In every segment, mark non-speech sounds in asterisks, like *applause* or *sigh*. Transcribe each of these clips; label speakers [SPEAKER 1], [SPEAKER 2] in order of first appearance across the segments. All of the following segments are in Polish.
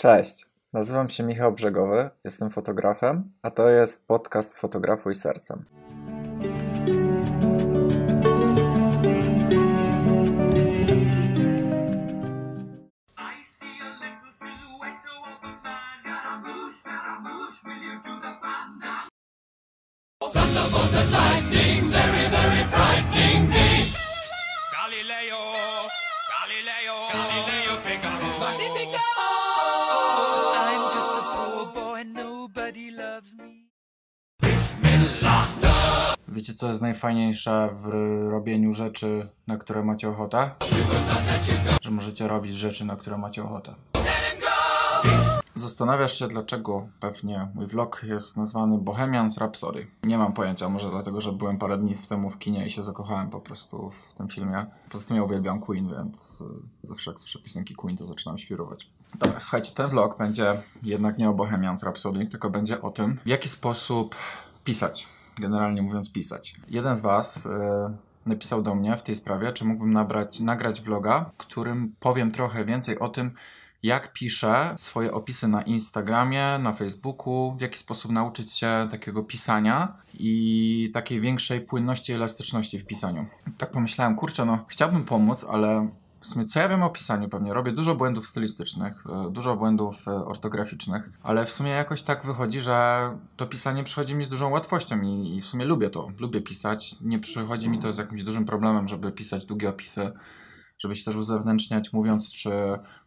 [SPEAKER 1] Cześć, nazywam się Michał Brzegowy, jestem fotografem, a to jest podcast Fotografuj Sercem.
[SPEAKER 2] Galileo, Galileo, Galileo!
[SPEAKER 3] Wiecie, co jest najfajniejsze w robieniu rzeczy, na które macie ochotę? Że możecie robić rzeczy, na które macie ochotę. Zastanawiasz się, dlaczego pewnie mój vlog jest nazwany Bohemians Rhapsody. Nie mam pojęcia, może dlatego, że byłem parę dni temu w kinie i się zakochałem po prostu w tym filmie. Poza tym ja uwielbiam Queen, więc y, zawsze jak słyszę piosenki Queen, to zaczynam świrować. Dobra, słuchajcie, ten vlog będzie jednak nie o Bohemians Rhapsody, tylko będzie o tym, w jaki sposób pisać. Generalnie mówiąc, pisać. Jeden z Was y, napisał do mnie w tej sprawie, czy mógłbym nabrać, nagrać vloga, w którym powiem trochę więcej o tym, jak piszę swoje opisy na Instagramie, na Facebooku, w jaki sposób nauczyć się takiego pisania i takiej większej płynności i elastyczności w pisaniu. Tak pomyślałem, kurczę, no chciałbym pomóc, ale w sumie co ja wiem o pisaniu? Pewnie robię dużo błędów stylistycznych, e, dużo błędów e, ortograficznych, ale w sumie jakoś tak wychodzi, że to pisanie przychodzi mi z dużą łatwością i, i w sumie lubię to. Lubię pisać. Nie przychodzi mi to z jakimś dużym problemem, żeby pisać długie opisy, żeby się też uzewnętrzniać mówiąc czy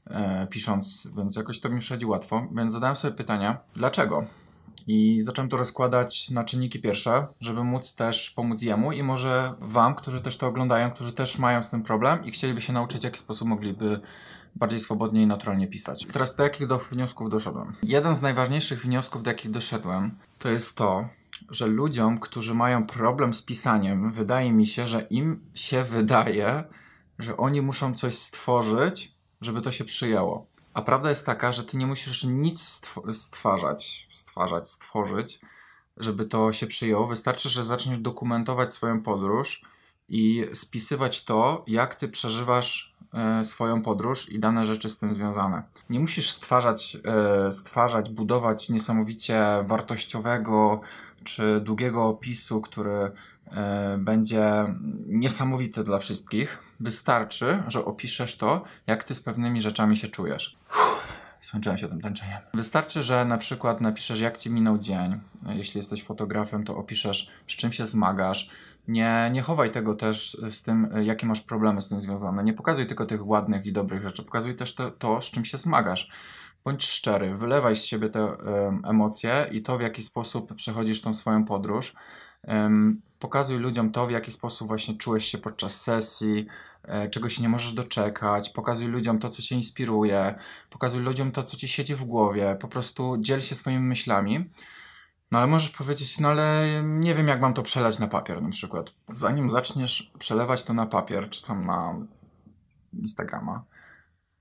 [SPEAKER 3] e, pisząc, więc jakoś to mi przychodzi łatwo. Więc zadałem sobie pytania, dlaczego? I zacząłem to rozkładać na czynniki pierwsze, żeby móc też pomóc jemu i może Wam, którzy też to oglądają, którzy też mają z tym problem i chcieliby się nauczyć, w jaki sposób mogliby bardziej swobodnie i naturalnie pisać. Teraz do jakich do wniosków doszedłem? Jeden z najważniejszych wniosków, do jakich doszedłem, to jest to, że ludziom, którzy mają problem z pisaniem, wydaje mi się, że im się wydaje, że oni muszą coś stworzyć, żeby to się przyjęło. A prawda jest taka, że ty nie musisz nic stw- stwarzać, stwarzać, stworzyć, żeby to się przyjęło. Wystarczy, że zaczniesz dokumentować swoją podróż i spisywać to, jak ty przeżywasz e, swoją podróż i dane rzeczy z tym związane. Nie musisz stwarzać, e, stwarzać, budować niesamowicie wartościowego czy długiego opisu, który będzie niesamowity dla wszystkich. Wystarczy, że opiszesz to, jak ty z pewnymi rzeczami się czujesz. Skończyłem się tym tańczeniem. Wystarczy, że na przykład napiszesz, jak ci minął dzień. Jeśli jesteś fotografem, to opiszesz, z czym się zmagasz. Nie, nie chowaj tego też z tym, jakie masz problemy z tym związane. Nie pokazuj tylko tych ładnych i dobrych rzeczy. Pokazuj też to, to z czym się zmagasz. Bądź szczery, wylewaj z siebie te em, emocje i to, w jaki sposób przechodzisz tą swoją podróż. Pokazuj ludziom to, w jaki sposób właśnie czułeś się podczas sesji, e, czego się nie możesz doczekać. Pokazuj ludziom to, co cię inspiruje. Pokazuj ludziom to, co ci siedzi w głowie. Po prostu dziel się swoimi myślami. No ale możesz powiedzieć, no ale nie wiem, jak mam to przelać na papier na przykład. Zanim zaczniesz przelewać to na papier, czy tam na Instagrama,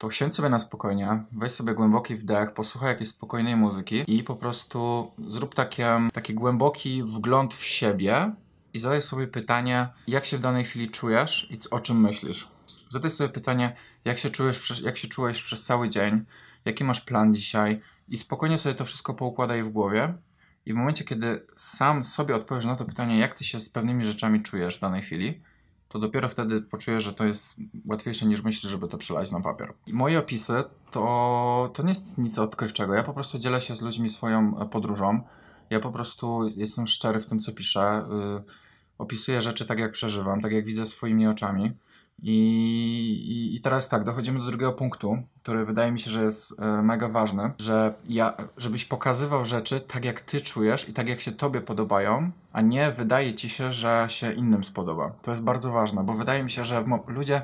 [SPEAKER 3] to siądź sobie na spokojnie, weź sobie głęboki wdech, posłuchaj jakiejś spokojnej muzyki i po prostu zrób takie, taki głęboki wgląd w siebie i zadaj sobie pytanie, jak się w danej chwili czujesz i o czym myślisz. Zadaj sobie pytanie, jak się czujesz, jak się czułeś przez cały dzień, jaki masz plan dzisiaj i spokojnie sobie to wszystko poukładaj w głowie. I w momencie, kiedy sam sobie odpowiesz na to pytanie, jak ty się z pewnymi rzeczami czujesz w danej chwili, to dopiero wtedy poczujesz, że to jest łatwiejsze niż myślisz, żeby to przelać na papier. I moje opisy to, to nie jest nic odkrywczego. Ja po prostu dzielę się z ludźmi swoją podróżą. Ja po prostu jestem szczery w tym, co piszę. Y, opisuję rzeczy tak, jak przeżywam, tak jak widzę swoimi oczami. I, i, I teraz tak, dochodzimy do drugiego punktu, który wydaje mi się, że jest e, mega ważny, że ja, żebyś pokazywał rzeczy tak, jak ty czujesz i tak, jak się tobie podobają, a nie wydaje ci się, że się innym spodoba. To jest bardzo ważne, bo wydaje mi się, że ludzie,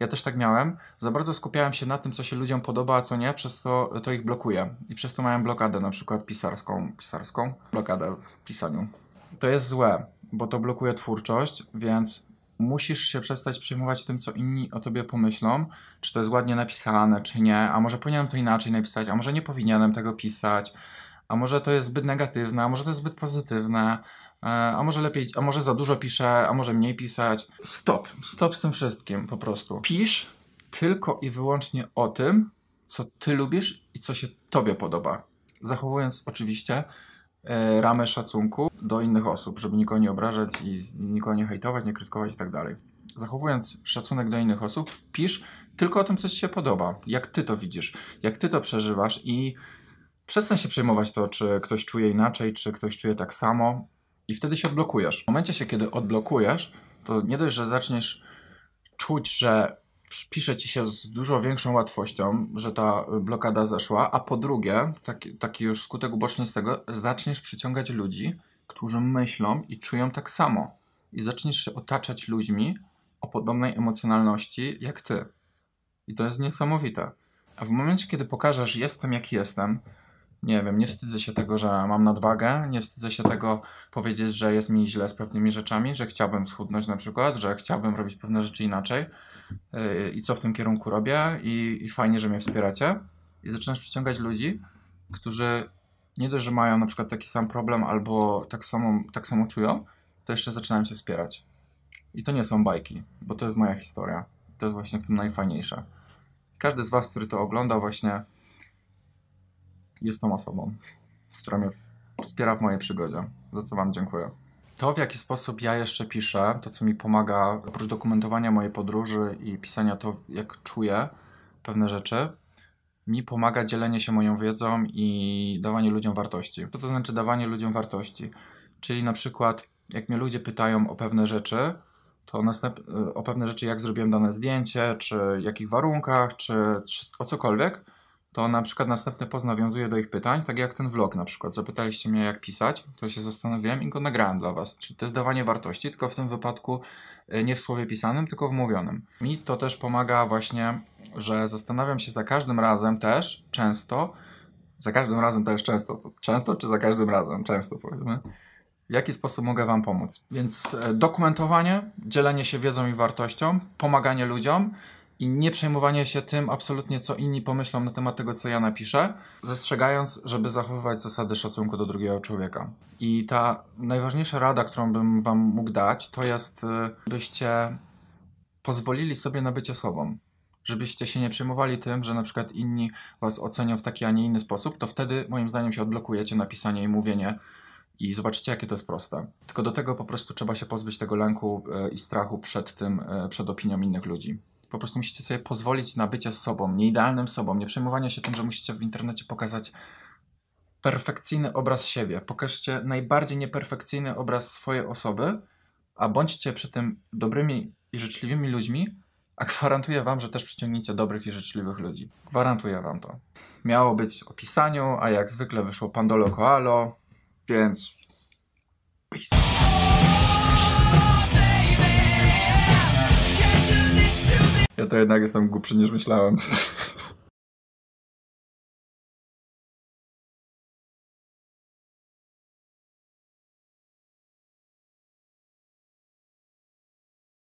[SPEAKER 3] ja też tak miałem, za bardzo skupiałem się na tym, co się ludziom podoba, a co nie, przez to to ich blokuje. I przez to miałem blokadę, na przykład pisarską, pisarską, blokadę w pisaniu. To jest złe, bo to blokuje twórczość, więc musisz się przestać przejmować tym, co inni o tobie pomyślą, czy to jest ładnie napisane, czy nie, a może powinienem to inaczej napisać, a może nie powinienem tego pisać, a może to jest zbyt negatywne, a może to jest zbyt pozytywne, e, a może lepiej, a może za dużo piszę, a może mniej pisać. Stop, stop z tym wszystkim po prostu. Pisz tylko i wyłącznie o tym, co ty lubisz i co się tobie podoba. Zachowując oczywiście ramę szacunku do innych osób, żeby nikogo nie obrażać i nikogo nie hejtować, nie krytykować i tak dalej. Zachowując szacunek do innych osób, pisz tylko o tym, co ci się podoba, jak ty to widzisz, jak ty to przeżywasz i przestań się przejmować to, czy ktoś czuje inaczej, czy ktoś czuje tak samo i wtedy się odblokujesz. W momencie się, kiedy odblokujesz, to nie dość, że zaczniesz czuć, że pisze ci się z dużo większą łatwością, że ta blokada zeszła, a po drugie, taki, taki już skutek uboczny z tego, zaczniesz przyciągać ludzi, którzy myślą i czują tak samo. I zaczniesz się otaczać ludźmi o podobnej emocjonalności jak ty. I to jest niesamowite. A w momencie, kiedy pokażesz, jestem jaki jestem, nie wiem, nie wstydzę się tego, że mam nadwagę, nie wstydzę się tego powiedzieć, że jest mi źle z pewnymi rzeczami, że chciałbym schudnąć na przykład, że chciałbym robić pewne rzeczy inaczej yy, i co w tym kierunku robię i, i fajnie, że mnie wspieracie. I zaczynasz przyciągać ludzi, którzy nie dość, że mają na przykład taki sam problem albo tak samo, tak samo czują, to jeszcze zaczynają się wspierać. I to nie są bajki, bo to jest moja historia. To jest właśnie w tym najfajniejsze. Każdy z Was, który to ogląda, właśnie jest tą osobą, która mnie wspiera w mojej przygodzie. Za co Wam dziękuję. To, w jaki sposób ja jeszcze piszę, to co mi pomaga, oprócz dokumentowania mojej podróży i pisania to, jak czuję pewne rzeczy, mi pomaga dzielenie się moją wiedzą i dawanie ludziom wartości. Co to znaczy dawanie ludziom wartości? Czyli na przykład, jak mnie ludzie pytają o pewne rzeczy, to następ, o pewne rzeczy, jak zrobiłem dane zdjęcie, czy jakich warunkach, czy, czy o cokolwiek, to na przykład następny post nawiązuje do ich pytań, tak jak ten vlog na przykład. Zapytaliście mnie, jak pisać, to się zastanowiłem i go nagrałem dla Was. Czyli to jest dawanie wartości, tylko w tym wypadku y, nie w słowie pisanym, tylko w mówionym. Mi to też pomaga właśnie, że zastanawiam się za każdym razem też, często, za każdym razem też często, to często czy za każdym razem, często powiedzmy, w jaki sposób mogę Wam pomóc. Więc e, dokumentowanie, dzielenie się wiedzą i wartością, pomaganie ludziom, i nie przejmowanie się tym absolutnie, co inni pomyślą na temat tego, co ja napiszę, zastrzegając, żeby zachowywać zasady szacunku do drugiego człowieka. I ta najważniejsza rada, którą bym Wam mógł dać, to jest, y, byście pozwolili sobie na bycie sobą. Żebyście się nie przejmowali tym, że na przykład inni Was ocenią w taki, a nie inny sposób, to wtedy moim zdaniem się odblokujecie na pisanie i mówienie i zobaczycie, jakie to jest proste. Tylko do tego po prostu trzeba się pozbyć tego lęku y, i strachu przed tym, y, przed opinią innych ludzi. Po prostu musicie sobie pozwolić na bycie sobą, nieidealnym sobą, nie przejmowanie się tym, że musicie w internecie pokazać perfekcyjny obraz siebie. Pokażcie najbardziej nieperfekcyjny obraz swojej osoby, a bądźcie przy tym dobrymi i życzliwymi ludźmi, a gwarantuję wam, że też przyciągniecie dobrych i życzliwych ludzi. Gwarantuję wam to. Miało być o pisaniu, a jak zwykle wyszło Pandolo Koalo, więc peace. To jednak jestem głupszy niż myślałem. *laughs*